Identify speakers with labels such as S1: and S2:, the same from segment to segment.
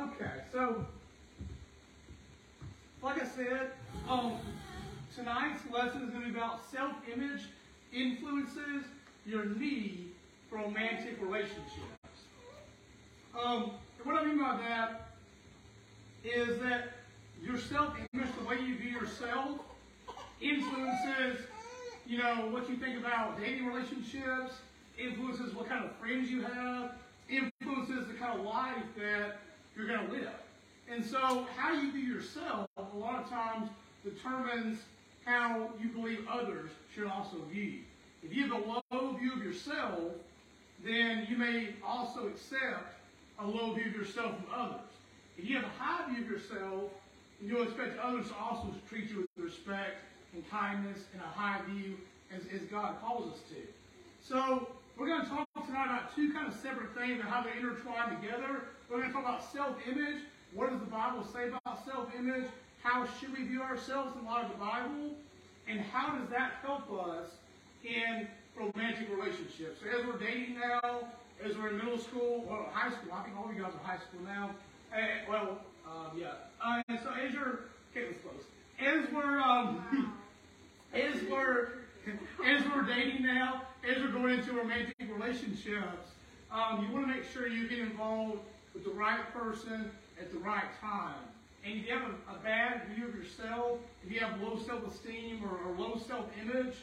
S1: Okay, so like I said, um, tonight's lesson is going to be about self-image influences your need for romantic relationships. Um, and what I mean by that is that your self-image, the way you view yourself, influences, you know, what you think about dating relationships, influences what kind of friends you have, influences the kind of life that you're going to live. And so, how you view yourself a lot of times determines how you believe others should also view you. If you have a low view of yourself, then you may also accept a low view of yourself from others. If you have a high view of yourself, you'll expect others to also treat you with respect and kindness and a high view as, as God calls us to. So we're going to talk tonight about two kind of separate things and how they intertwine together. We're going to talk about self-image. What does the Bible say about self-image? How should we view ourselves in light of the Bible? And how does that help us in romantic relationships? So as we're dating now, as we're in middle school, well, high school, I think all of you guys are high school now. Uh, well, um, yeah. Uh, and so as you're, okay, let's close. As we're, um, as we're, as we're dating now, as we're going into romantic relationships, um, you want to make sure you get involved with the right person at the right time. And if you have a, a bad view of yourself, if you have low self-esteem or, or low self-image,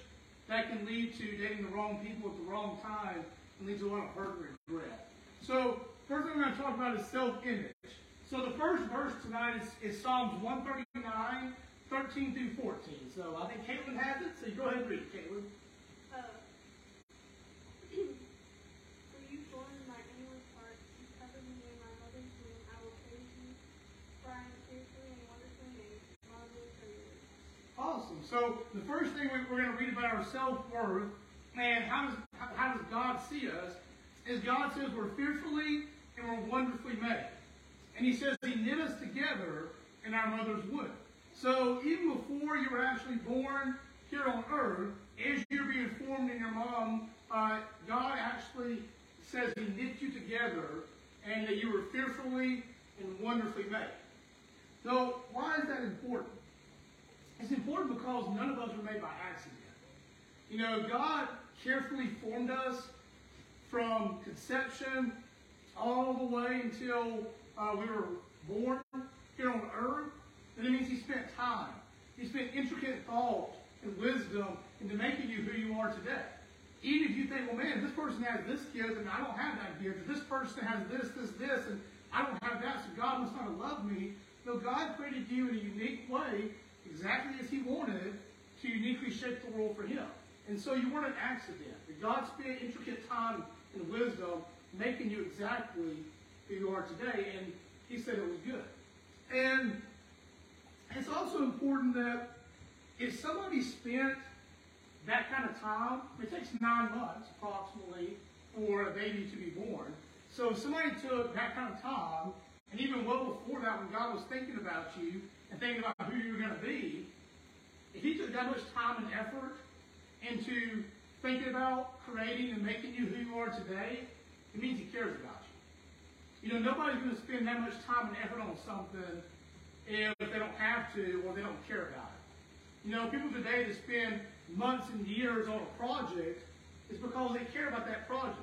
S1: that can lead to dating the wrong people at the wrong time and leads to a lot of hurt and regret. So, first thing we're going to talk about is self-image. So the first verse tonight is, is Psalms 139, 13 through 14. So I think Caitlin has it, so you go ahead and read it, Caitlin.
S2: Uh, for you formed my inward parts, you covered me in my mother's womb. I will praise you, for I am fearfully and wonderfully made. Marvelous are your works.
S1: Awesome. So the first thing we- we're going to read about our self-worth and how does, how does God see us is God says we're fearfully and we're wonderfully made. And he says he knit us together in our mother's womb. So even before you were actually born here on earth, as you're being formed in your mom, uh, God actually says he knit you together and that you were fearfully and wonderfully made. So why is that important? It's important because none of us were made by accident. You know, God carefully formed us from conception all the way until uh, we were born here on earth. And it means He spent time. He spent intricate thought and wisdom into making you who you are today. Even if you think, well, man, this person has this gift and I don't have that gift, this person has this, this, this, and I don't have that, so God must not love me. No, God created you in a unique way, exactly as He wanted, to uniquely shape the world for Him. And so you weren't an accident. God spent intricate time and wisdom making you exactly who you are today, and He said it was good. And it's also important that if somebody spent that kind of time, it takes nine months approximately for a baby to be born. So if somebody took that kind of time, and even well before that, when God was thinking about you and thinking about who you're going to be, if He took that much time and effort into thinking about creating and making you who you are today, it means He cares about you. You know, nobody's going to spend that much time and effort on something if they don't have to or they don't care about it. You know, people today that spend months and years on a project is because they care about that project.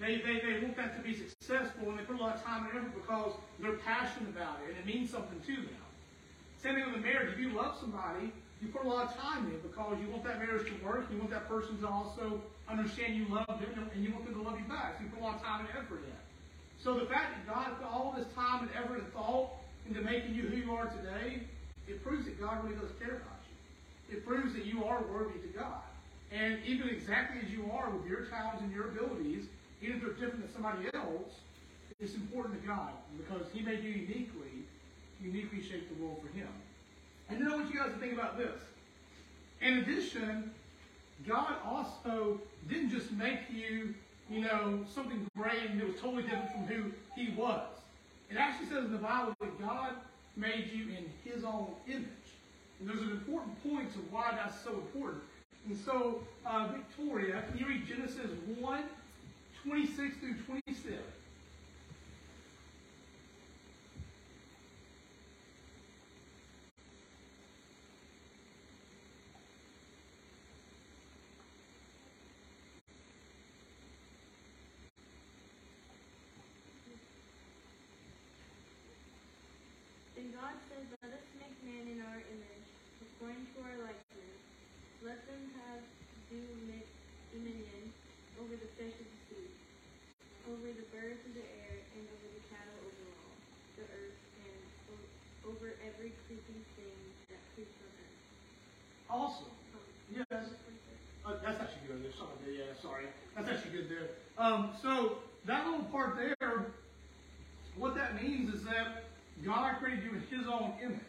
S1: They, they, they want that to be successful and they put a lot of time and effort because they're passionate about it and it means something to them. Same thing with a marriage. If you love somebody, you put a lot of time in because you want that marriage to work. You want that person to also understand you love them and you want them to love you back. So you put a lot of time and effort in. So the fact that God put all this time and effort and thought into making you who you are today, it proves that God really does care about you. It proves that you are worthy to God. And even exactly as you are with your talents and your abilities, even if they're different than somebody else, it's important to God because He made you uniquely, uniquely shaped the world for Him. And then I want you guys to think about this. In addition, God also didn't just make you, you know, something great and it was totally different from who He was. It actually says in the Bible that God made you in His own image. And there's an important point to why that's so important. And so, uh, Victoria, can you read Genesis 1, 26 through 27?
S2: according to our likeness. Let them have dominion over the fish of the sea, over the birds of the air, and over the cattle over all the earth, and over every creeping thing that creeps on earth.
S1: Awesome.
S2: Um,
S1: Yes.
S2: that's the first verse.
S1: Uh, that's actually good. There's something there. Yeah, sorry. That's actually good there. Um, so that little part there, what that means is that God created you in His own image.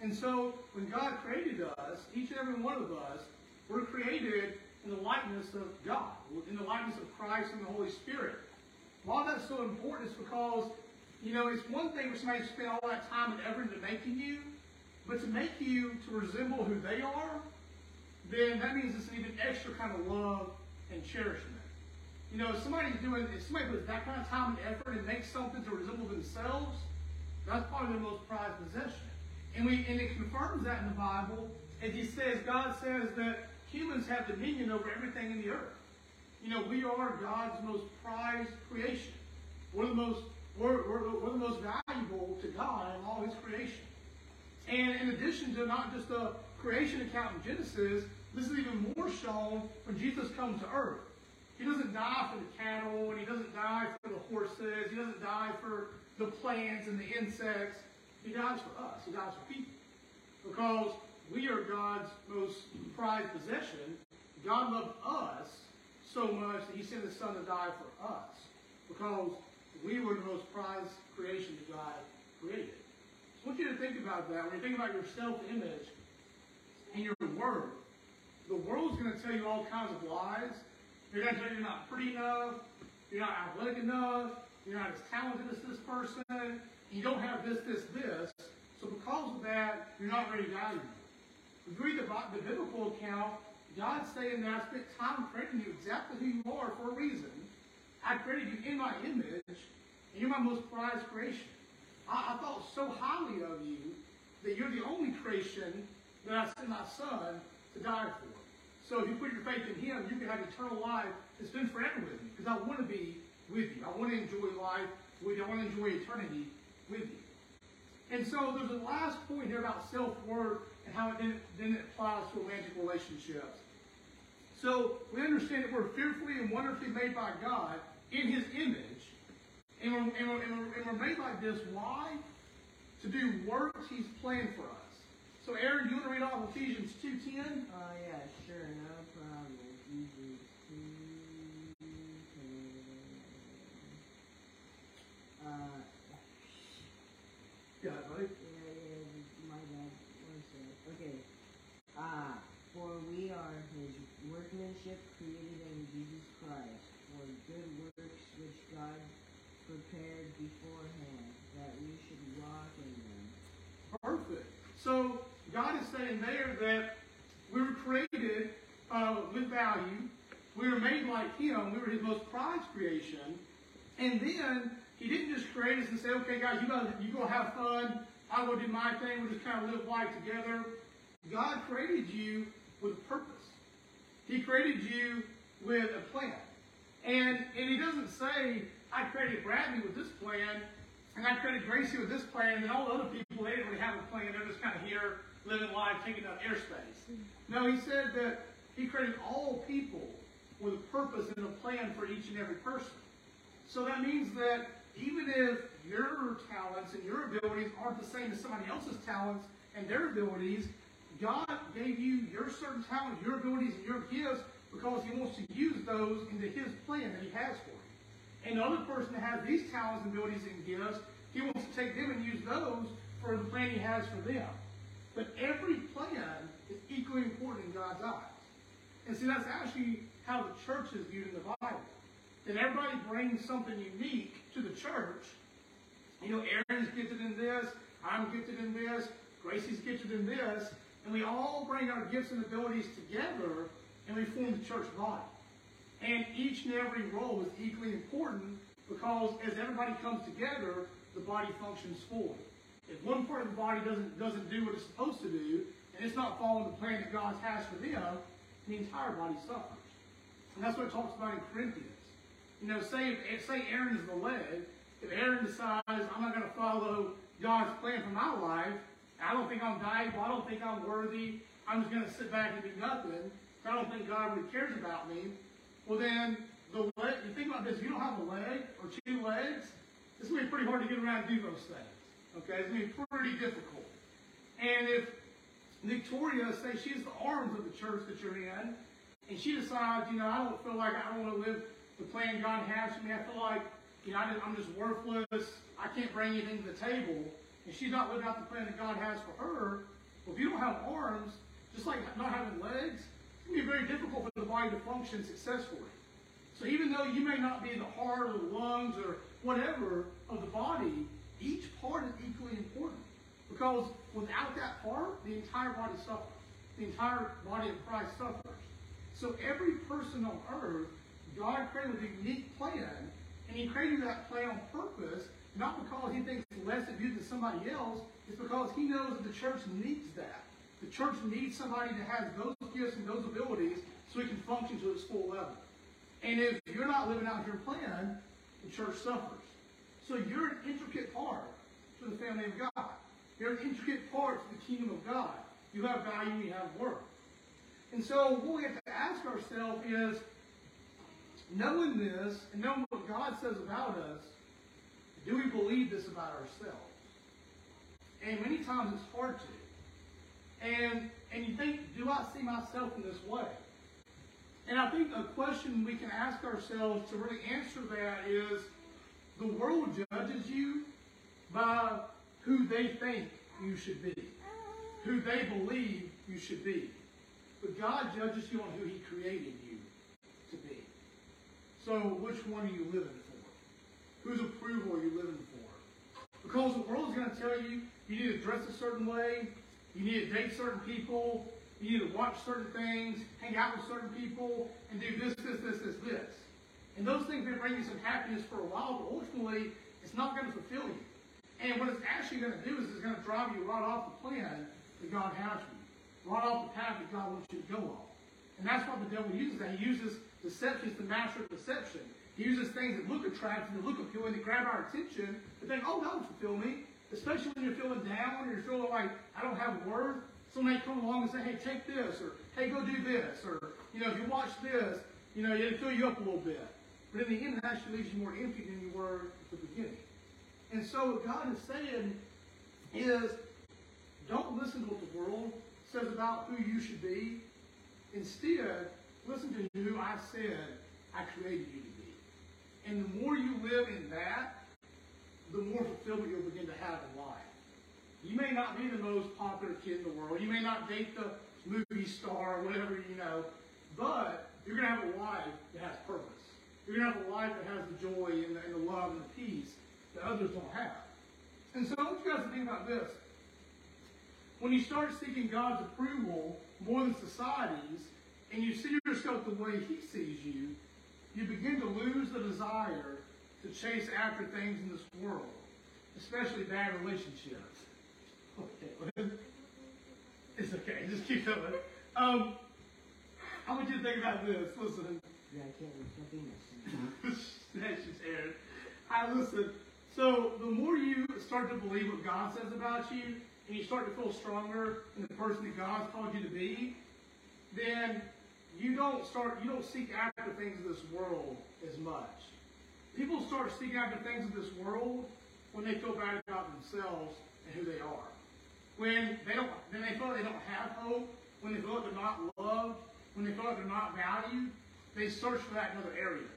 S1: And so when God created us, each and every one of us, we're created in the likeness of God, in the likeness of Christ and the Holy Spirit. Why that's so important is because, you know, it's one thing for somebody to spend all that time and effort into making you, but to make you to resemble who they are, then that means it's an even extra kind of love and cherishment. You know, if somebody's doing, if somebody puts that kind of time and effort and makes something to resemble themselves, that's probably their most prized possession. And we and it confirms that in the Bible. As he says, God says that humans have dominion over everything in the earth. You know, we are God's most prized creation. We're the most we're, we're, we're the most valuable to God in all His creation. And in addition to not just the creation account in Genesis, this is even more shown when Jesus comes to earth. He doesn't die for the cattle, and he doesn't die for the horses, he doesn't die for the plants and the insects. He dies for us, he dies for people. Because we are God's most prized possession. God loved us so much that he sent his son to die for us. Because we were the most prized creation that God created. I want you to think about that. When you think about your self-image and your worth, the world's going to tell you all kinds of lies. They're going to tell you you're not pretty enough, you're not athletic enough, you're not as talented as this person, you don't have this, this, this. So because of that, you're not very valuable. You read the, the biblical account, God's saying that I spent time creating you exactly who you are for a reason. I created you in my image, and you're my most prized creation. I, I thought so highly of you that you're the only creation that I sent my son to die for. So if you put your faith in him, you can have eternal life and spend forever with me. Because I want to be with you. I want to enjoy life with you. I want to enjoy eternity with you. And so there's a last point here about self-worth and how it then, then it applies to romantic relationships. So we understand that we're fearfully and wonderfully made by God in His image. And we're, and we're, and we're, and we're made like this. Why? To do works He's planned for us. So Aaron, you want to read off Ephesians 2.10?
S3: Oh yeah, sure, no problem. Ephesians two. Uh,
S1: Yeah, buddy.
S3: yeah, yeah, my bad. One sec. Okay. Ah, for we are His workmanship, created in Jesus Christ, for good works which God prepared beforehand, that we should walk in them.
S1: Perfect. So God is saying there that we were created uh, with value. We were made like Him. We were His most prized creation. And then He didn't just create us and say, "Okay, guys, you go, you go have fun. I'll go do my thing. We'll just kind of live life together." God created you with a purpose. He created you with a plan. And, and he doesn't say, I created Bradley with this plan, and I created Gracie with this plan, and all the other people, they didn't really have a plan. They're just kind of here, living life, taking up airspace. Mm-hmm. No, he said that he created all people with a purpose and a plan for each and every person. So that means that even if your talents and your abilities aren't the same as somebody else's talents and their abilities, God gave you your certain talents, your abilities, and your gifts because He wants to use those into His plan that He has for you. And the other person has these talents, and abilities, and gifts, He wants to take them and use those for the plan He has for them. But every plan is equally important in God's eyes. And see, that's actually how the church is viewed in the Bible. That everybody brings something unique to the church. You know, Aaron's gifted in this, I'm gifted in this, Gracie's gifted in this, and we all bring our gifts and abilities together and we form the church body. And each and every role is equally important because as everybody comes together, the body functions fully. If one part of the body doesn't doesn't do what it's supposed to do, and it's not following the plan that God has for them, the entire body suffers. And that's what it talks about in Corinthians. You know, say say Aaron is the leg, if Aaron decides I'm not going to follow God's plan for my life, I don't think I'm valuable. I don't think I'm worthy. I'm just going to sit back and do nothing. I don't think God really cares about me. Well, then, the leg, you think about this, if you don't have a leg or two legs, it's going to be pretty hard to get around and do those things. Okay? It's going to be pretty difficult. And if Victoria, say she's the arms of the church that you're in, and she decides, you know, I don't feel like I don't want to live the plan God has for me. I feel like, you know, I am just worthless. I can't bring anything to the table. And she's not living out the plan that God has for her. Well, if you don't have arms, just like not having legs, going be very difficult for the body to function successfully. So even though you may not be the heart or the lungs or whatever of the body, each part is equally important. Because without that part, the entire body suffers. The entire body of Christ suffers. So every person on earth, God created a unique plan, and He created that plan on purpose, not because He thinks less of you than somebody else, it's because He knows that the church needs that. The church needs somebody that has those gifts and those abilities so we can function to its full level. And if you're not living out your plan, the church suffers. So you're an intricate part to the family of God. You're an intricate part to the kingdom of God. You have value, you have worth. And so what we have to ask ourselves is, knowing this and knowing what God says about us, do we believe this about ourselves? And many times it's hard to. And and you think, do I see myself in this way? And I think a question we can ask ourselves to really answer that is the world judges you by who they think you should be, who they believe you should be. But God judges you on who He created you to be. So which one are you living for? Whose approval are you living for? Because the world is going to tell you you need to dress a certain way, you need to date certain people, you need to watch certain things, hang out with certain people, and do this, this, this, this, this. And those things may bring you some happiness for a while, but ultimately, it's not going to fulfill you. And what it's actually going to do is it's going to drive you right off the plan that God has for you, right off the path that God wants you to go on. And that's why the devil uses that. He uses deception to master deception. He uses things that look attractive, that look appealing, that grab our attention, to think, oh, that will fulfill me. Especially when you're feeling down, you're feeling like, I don't have worth. Somebody come along and say, hey, take this, or hey, go do this, or, you know, if you watch this, you know, it'll fill you up a little bit. But in the end, it actually leaves you more empty than you were at the beginning. And so what God is saying is, don't listen to what the world says about who you should be. Instead, listen to who I said I created you to be. And the more you live in that, the more fulfillment you'll begin to have in life. You may not be the most popular kid in the world. You may not date the movie star or whatever you know, but you're going to have a life that has purpose. You're going to have a life that has the joy and the, and the love and the peace that others don't have. And so I want you guys to think about this. When you start seeking God's approval more than society's, and you see yourself the way He sees you, you begin to lose the desire to chase after things in this world, especially bad relationships. Okay, it's okay. Just keep going. Um, I want you to think about this. Listen.
S3: Yeah, I can't read something.
S1: That's just Aaron. I listen. So the more you start to believe what God says about you, and you start to feel stronger in the person that God's called you to be, then you don't start. You don't seek after things in this world as much. People start seeking after things of this world when they feel bad about themselves and who they are. When they don't, then they feel like they don't have hope. When they feel like they're not loved. When they feel like they're not valued. They search for that in other areas.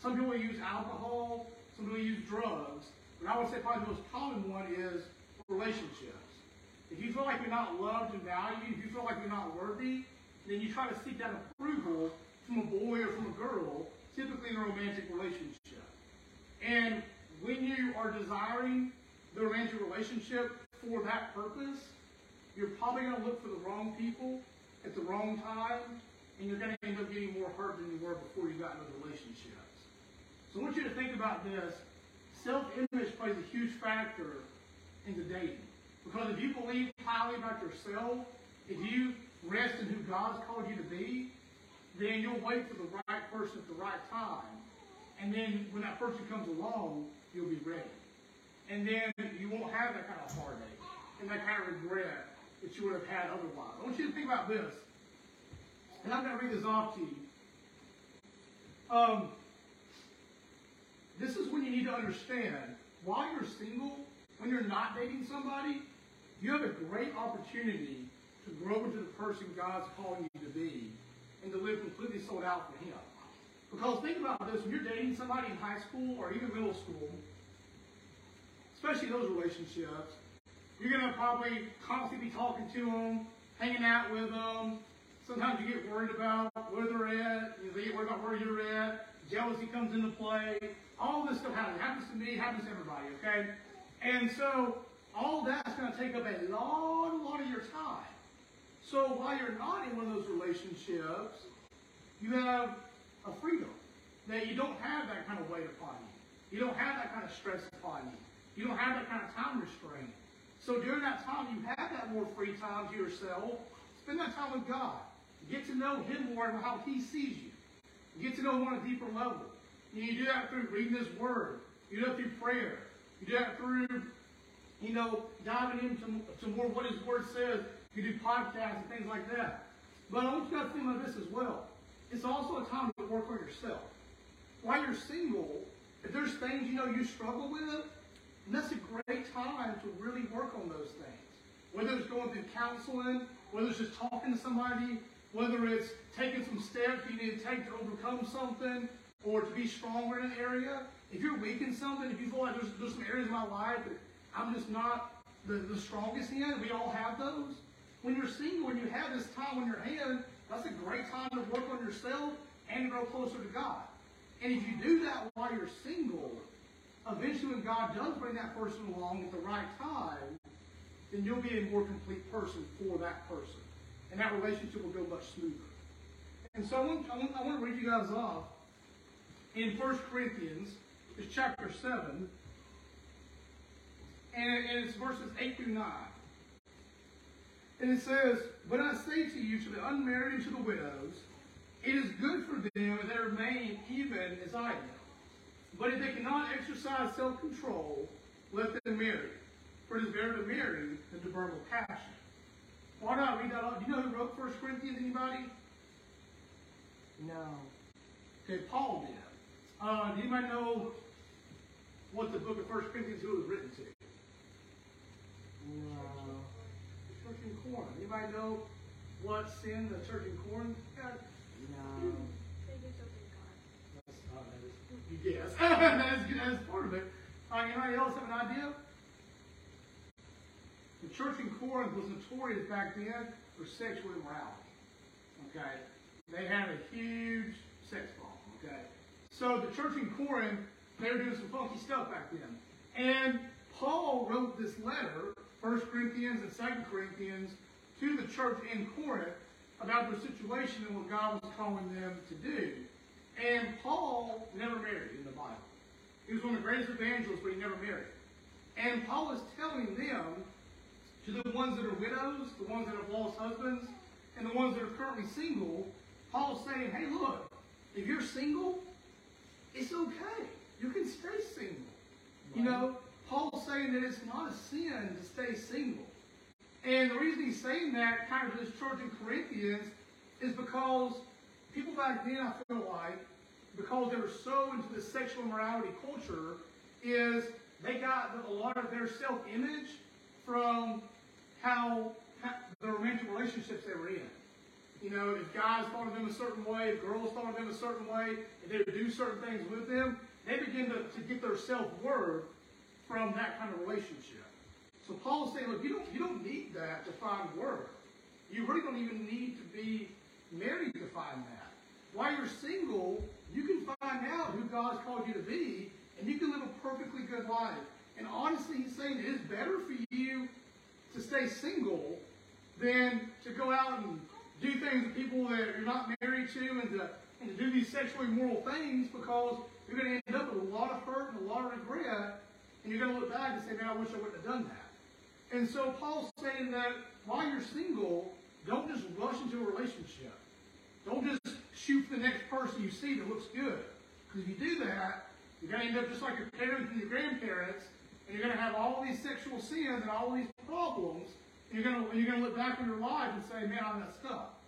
S1: Some people use alcohol. Some people use drugs. But I would say probably the most common one is relationships. If you feel like you're not loved and valued, if you feel like you're not worthy, then you try to seek that approval from a boy or from a girl, typically in a romantic relationship. And when you are desiring the romantic relationship for that purpose, you're probably going to look for the wrong people at the wrong time, and you're going to end up getting more hurt than you were before you got into relationships. So I want you to think about this. Self-image plays a huge factor into dating. Because if you believe highly about yourself, if you rest in who God's called you to be, then you'll wait for the right person at the right time. And then when that person comes along, you'll be ready. And then you won't have that kind of heartache. and that kind of regret that you would have had otherwise. I want you to think about this. And I'm going to read this off to you. Um, this is when you need to understand while you're single, when you're not dating somebody, you have a great opportunity to grow into the person God's calling you to be and to live completely sold out for Him. Because think about this when you're dating somebody in high school or even middle school, especially those relationships, you're going to probably constantly be talking to them, hanging out with them. Sometimes you get worried about where they're at. You get worried about where you're at. Jealousy comes into play. All this stuff happens. It happens to me. It happens to everybody. Okay, and so all that's going to take up a lot, a lot of your time. So while you're not in one of those relationships, you have a freedom that you don't have that kind of weight upon you. You don't have that kind of stress upon you. You don't have that kind of time restraint. So during that time, you have that more free time to yourself. Spend that time with God. Get to know Him more and how He sees you. Get to know Him on a deeper level. And you do that through reading His Word. You do that through prayer. You do that through, you know, diving into to more what His Word says. You do podcasts and things like that. But I want you to think about this as well. It's also a time to work on yourself. While you're single, if there's things you know you struggle with, that's a great time to really work on those things. Whether it's going through counseling, whether it's just talking to somebody, whether it's taking some steps you need to take to overcome something or to be stronger in an area. If you're weak in something, if you feel like there's, there's some areas in my life that I'm just not the, the strongest in, we all have those. When you're single and you have this time on your hand, that's a great time to work on yourself and grow closer to God. And if you do that while you're single, eventually when God does bring that person along at the right time, then you'll be a more complete person for that person. And that relationship will go much smoother. And so I want, I want, I want to read you guys off in 1 Corinthians, it's chapter 7, and it's verses 8 through 9. And it says, But I say to you, to the unmarried and to the widows, it is good for them if they remain even as I am. But if they cannot exercise self-control, let them marry. For it is better to marry than to burn with passion. Why do I read that out? Do you know who wrote 1 Corinthians? Anybody?
S3: No.
S1: Okay, Paul did. Uh, do anybody know what the book of 1 Corinthians who was written to?
S3: No.
S1: The church in Corinth. Anybody know what sin the church in Corinth had?
S3: No.
S2: They just opened God.
S1: That's, uh, that is, you guess. that, is, that is part of it. Uh, anybody else have an idea? The church in Corinth was notorious back then for sexual immorality. Okay? They had a huge sex problem. Okay? So the church in Corinth, they were doing some funky stuff back then. And Paul wrote this letter, 1 Corinthians and 2 Corinthians, to the church in Corinth about their situation and what God was calling them to do. And Paul never married in the Bible. He was one of the greatest evangelists, but he never married. And Paul is telling them, to the ones that are widows, the ones that have lost husbands, and the ones that are currently single, Paul's saying, hey, look, if you're single, it's okay. You can stay single. You know, Paul's saying that it's not a sin to stay single. And the reason he's saying that kind of to this church in Corinthians is because people back then, I feel like, because they were so into the sexual morality culture, is they got a lot of their self-image from how, how the romantic relationships they were in. You know, if guys thought of them a certain way, if girls thought of them a certain way, if they would do certain things with them, they begin to, to get their self-worth from that kind of relationship. So Paul's saying, look, you don't, you don't need that to find worth. You really don't even need to be married to find that. While you're single, you can find out who God's called you to be, and you can live a perfectly good life. And honestly, he's saying it is better for you to stay single than to go out and do things with people that you're not married to and to, and to do these sexually immoral things because you're going to end up with a lot of hurt and a lot of regret, and you're going to look back and say, man, I wish I wouldn't have done that. And so Paul's saying that while you're single, don't just rush into a relationship. Don't just shoot for the next person you see that looks good. Because if you do that, you're going to end up just like your parents and your grandparents, and you're going to have all these sexual sins and all these problems, and you're gonna you're gonna look back on your life and say, "Man, I messed up."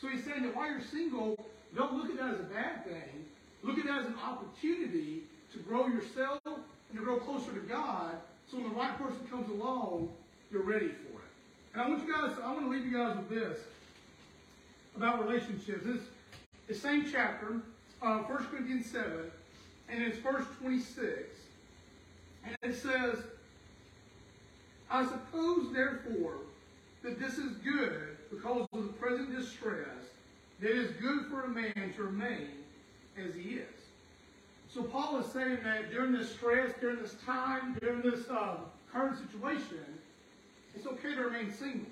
S1: So he's saying that while you're single, don't look at that as a bad thing. Look at that as an opportunity to grow yourself and to grow closer to God. So when the right person comes along, you're ready for it. And I want you guys, I want to leave you guys with this about relationships. This the same chapter, uh, 1 Corinthians 7, and it's verse 26. And it says, I suppose, therefore, that this is good because of the present distress, that it is good for a man to remain as he is. So Paul is saying that during this stress, during this time, during this uh, current situation, it's okay to remain single.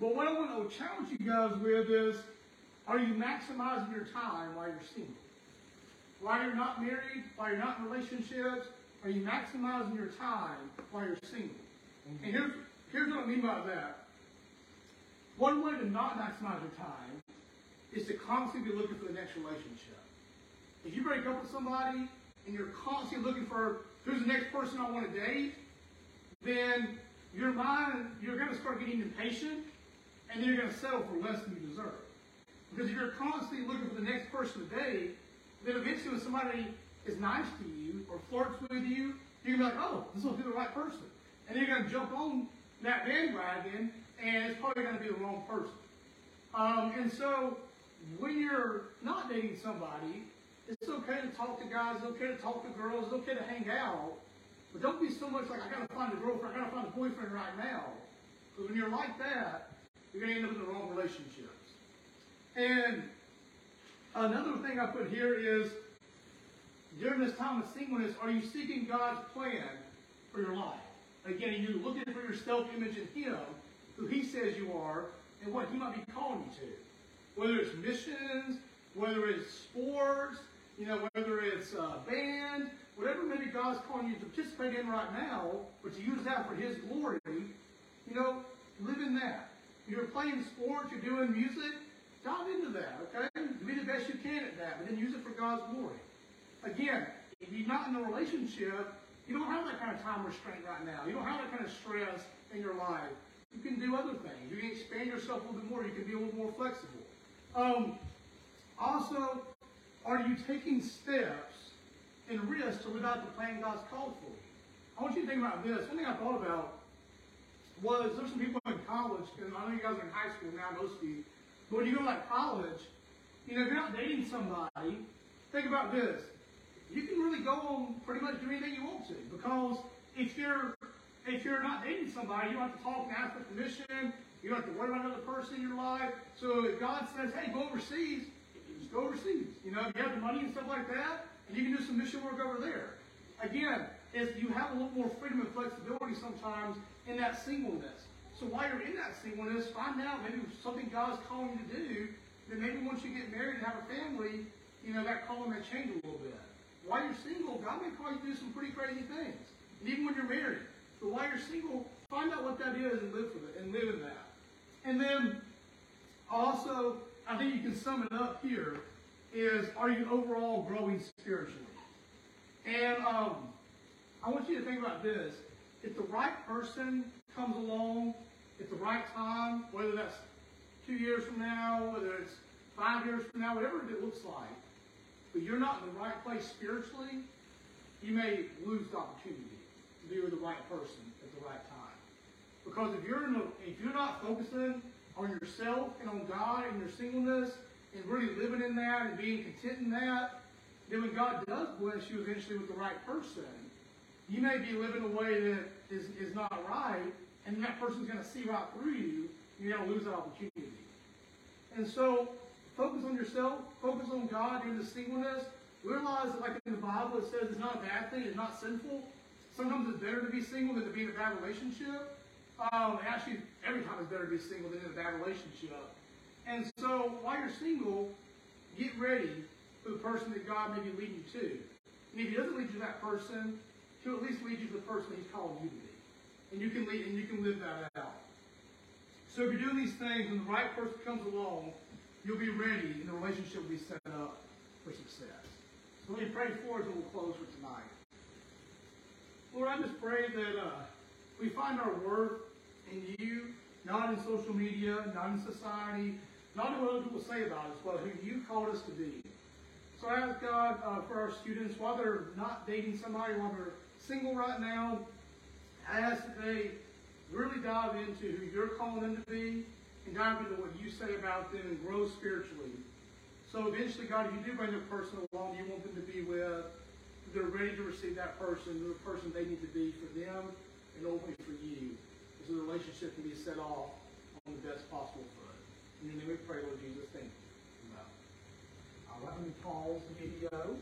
S1: But what I want to challenge you guys with is, are you maximizing your time while you're single? While you're not married, while you're not in relationships, are you maximizing your time while you're single? And here's, here's what I mean by that. One way to not maximize your time is to constantly be looking for the next relationship. If you break up with somebody and you're constantly looking for who's the next person I want to date, then your mind, you're going to start getting impatient and then you're going to settle for less than you deserve. Because if you're constantly looking for the next person to date, then eventually when somebody is nice to you or flirts with you, you're going to be like, oh, this will be the right person. And you're going to jump on that bandwagon and it's probably going to be the wrong person. Um, and so when you're not dating somebody, it's okay to talk to guys, it's okay to talk to girls, it's okay to hang out, but don't be so much like, I gotta find a girlfriend, I gotta find a boyfriend right now. Because when you're like that, you're gonna end up in the wrong relationships. And another thing I put here is, during this time of singleness, are you seeking God's plan for your life? Again, are you're looking for your self-image in Him, who He says you are, and what He might be calling you to. Whether it's missions, whether it's sports, you know, whether it's a band, whatever maybe God's calling you to participate in right now, but to use that for His glory, you know, live in that. You're playing sports, you're doing music, dive into that, okay? Be the best you can at that, but then use it for God's glory. Again, if you're not in a relationship, you don't have that kind of time restraint right now. You don't have that kind of stress in your life. You can do other things. You can expand yourself a little bit more. You can be a little more flexible. Um, also, are you taking steps and risks to live out the plan God's called for? I want you to think about this. One thing I thought about was there's some people in college, and I know you guys are in high school now, most of you, but when you go to like college, you know, if you're not dating somebody, think about this. You can really go on pretty much do anything you want to because if you're if you're not dating somebody, you don't have to talk and ask for permission. You don't have to worry about another person in your life. So if God says, hey, go overseas, go overseas. You know, if you have the money and stuff like that, and you can do some mission work over there. Again, if you have a little more freedom and flexibility sometimes in that singleness. So while you're in that singleness, find out maybe something God's calling you to do. Then maybe once you get married and have a family, you know, that calling may change a little bit. While you're single, God may call you to do some pretty crazy things. And even when you're married. But while you're single, find out what that is and live for it and live in that. And then also, I think you can sum it up here, is are you overall growing spiritually? And um, I want you to think about this. If the right person comes along at the right time, whether that's two years from now, whether it's five years from now, whatever it looks like, but you're not in the right place spiritually, you may lose the opportunity to be with the right person at the right time. Because if you're in the, if you're not focusing on yourself and on God and your singleness and really living in that and being content in that, then when God does bless you eventually with the right person, you may be living a way that is, is not right, and that person's going to see right through you, and you're going to lose that opportunity. And so, focus on yourself, focus on God in the singleness. Realize that, like in the Bible, it says it's not a bad thing, it's not sinful. Sometimes it's better to be single than to be in a bad relationship. Um, actually, every time it's better to be single than in a bad relationship. And so, while you're single, get ready for the person that God may be leading you to. And if He doesn't lead you to that person, He'll at least lead you to the person He's calling you to be. And you can lead, and you can live that out. So if you're doing these things, when the right person comes along, you'll be ready, and the relationship will be set up for success. So let me pray for us, and we'll close for tonight. Lord, I just pray that uh, we find our worth in you, not in social media, not in society, not in what other people say about us, but who you called us to be. So I ask God uh, for our students, while they're not dating somebody, while they're single right now, I ask that they really dive into who you're calling them to be and dive into what you say about them and grow spiritually. So eventually, God, if you do bring a person along you want them to be with, they're ready to receive that person, the person they need to be for them and ultimately for you. So the relationship can be set off on the best possible foot. In your name we pray, Lord Jesus. Thank you. All right, let me pause the video.